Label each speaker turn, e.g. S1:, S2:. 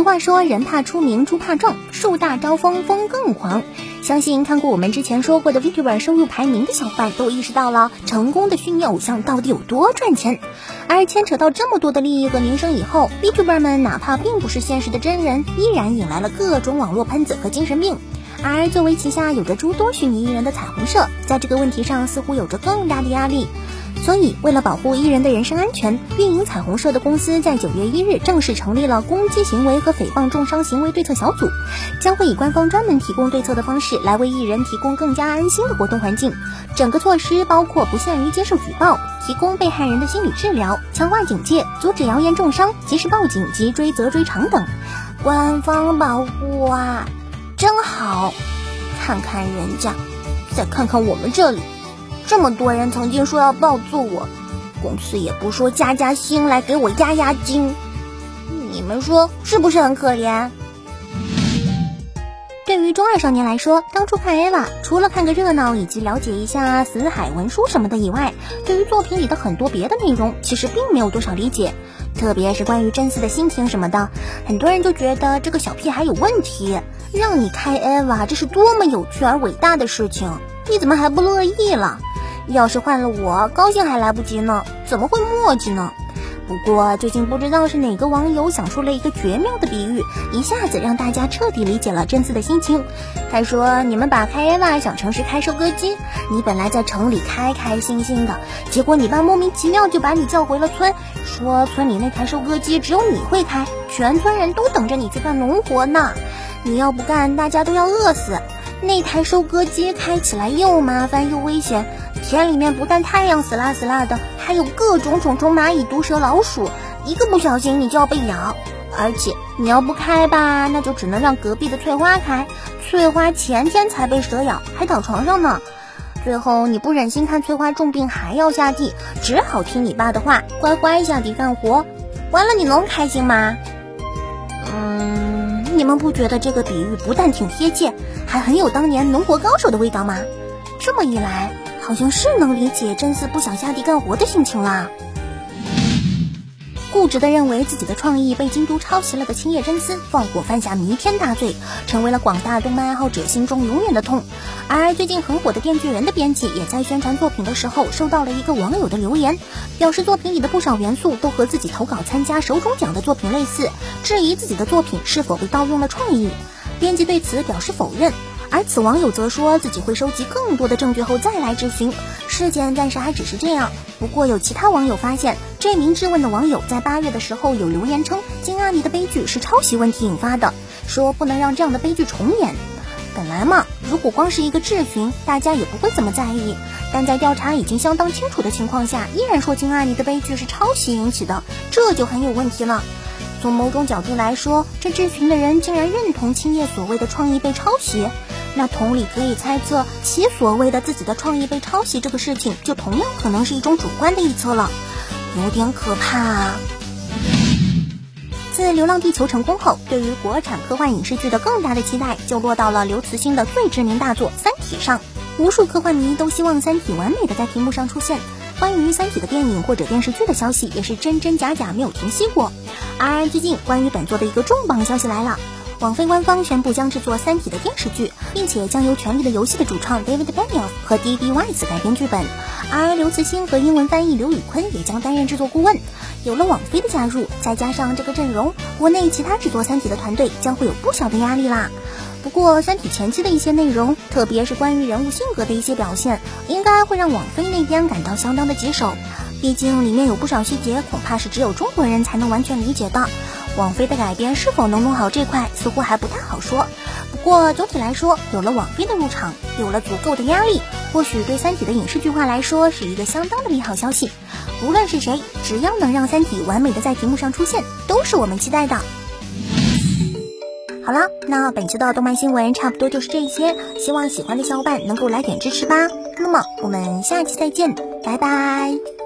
S1: 俗话说，人怕出名，猪怕壮，树大招风，风更狂。相信看过我们之前说过的 VTuber 收入排名的小伙伴都意识到了，成功的虚拟偶像到底有多赚钱。而牵扯到这么多的利益和名声以后，VTuber 们哪怕并不是现实的真人，依然引来了各种网络喷子和精神病。而作为旗下有着诸多虚拟艺人的彩虹社，在这个问题上似乎有着更大的压力。所以，为了保护艺人的人身安全，运营彩虹社的公司在九月一日正式成立了攻击行为和诽谤重伤行为对策小组，将会以官方专门提供对策的方式来为艺人提供更加安心的活动环境。整个措施包括不限于接受举报、提供被害人的心理治疗、强化警戒、阻止谣言重伤、及时报警及追责追偿等。官方保护啊，真好！看看人家，再看看我们这里。这么多人曾经说要抱揍我，公司也不说加加薪来给我压压惊，你们说是不是很可怜？对于中二少年来说，当初看 Eva 除了看个热闹以及了解一下死海文书什么的以外，对于作品里的很多别的内容其实并没有多少理解，特别是关于真丝的心情什么的，很多人就觉得这个小屁孩有问题，让你开 Eva 这是多么有趣而伟大的事情，你怎么还不乐意了？要是换了我，高兴还来不及呢，怎么会墨迹呢？不过最近不知道是哪个网友想出了一个绝妙的比喻，一下子让大家彻底理解了真丝的心情。他说：“你们把开娃想成是开收割机，你本来在城里开开心心的，结果你爸莫名其妙就把你叫回了村，说村里那台收割机只有你会开，全村人都等着你去干农活呢。你要不干，大家都要饿死。那台收割机开起来又麻烦又危险。”田里面不但太阳死辣死辣的，还有各种虫虫、蚂蚁、毒蛇、老鼠，一个不小心你就要被咬。而且你要不开吧，那就只能让隔壁的翠花开。翠花前天才被蛇咬，还躺床上呢。最后你不忍心看翠花重病还要下地，只好听你爸的话，乖乖下地干活。完了，你能开心吗？嗯，你们不觉得这个比喻不但挺贴切，还很有当年农活高手的味道吗？这么一来。好像是能理解真丝不想下地干活的心情啦。固执的认为自己的创意被京都抄袭了的青叶真丝，放火犯下弥天大罪，成为了广大动漫爱好者心中永远的痛。而最近很火的《电锯人》的编辑也在宣传作品的时候，收到了一个网友的留言，表示作品里的不少元素都和自己投稿参加手冢奖的作品类似，质疑自己的作品是否被盗用了创意。编辑对此表示否认。而此网友则说自己会收集更多的证据后再来质询，事件暂时还只是这样。不过有其他网友发现，这名质问的网友在八月的时候有留言称金阿尼的悲剧是抄袭问题引发的，说不能让这样的悲剧重演。本来嘛，如果光是一个质询，大家也不会怎么在意，但在调查已经相当清楚的情况下，依然说金阿尼的悲剧是抄袭引起的，这就很有问题了。从某种角度来说，这质询的人竟然认同青叶所谓的创意被抄袭。那同理可以猜测，其所谓的自己的创意被抄袭这个事情，就同样可能是一种主观的臆测了，有点可怕啊。自《流浪地球》成功后，对于国产科幻影视剧的更大的期待，就落到了刘慈欣的最知名大作《三体》上。无数科幻迷都希望《三体》完美的在屏幕上出现。关于《三体》的电影或者电视剧的消息，也是真真假假，没有停息过。而最近，关于本作的一个重磅消息来了。网飞官方宣布将制作《三体》的电视剧，并且将由《权力的游戏》的主创 David Benioff 和 D.B. Weiss 改编剧本，而刘慈欣和英文翻译刘宇坤也将担任制作顾问。有了网飞的加入，再加上这个阵容，国内其他制作《三体》的团队将会有不小的压力啦。不过，《三体》前期的一些内容，特别是关于人物性格的一些表现，应该会让网飞那边感到相当的棘手。毕竟里面有不少细节，恐怕是只有中国人才能完全理解的。网飞的改编是否能弄好这块，似乎还不太好说。不过总体来说，有了网飞的入场，有了足够的压力，或许对《三体》的影视剧化来说是一个相当的利好消息。无论是谁，只要能让《三体》完美的在屏幕上出现，都是我们期待的。好了，那本期的动漫新闻差不多就是这些，希望喜欢的小伙伴能够来点支持吧。那么我们下期再见，拜拜。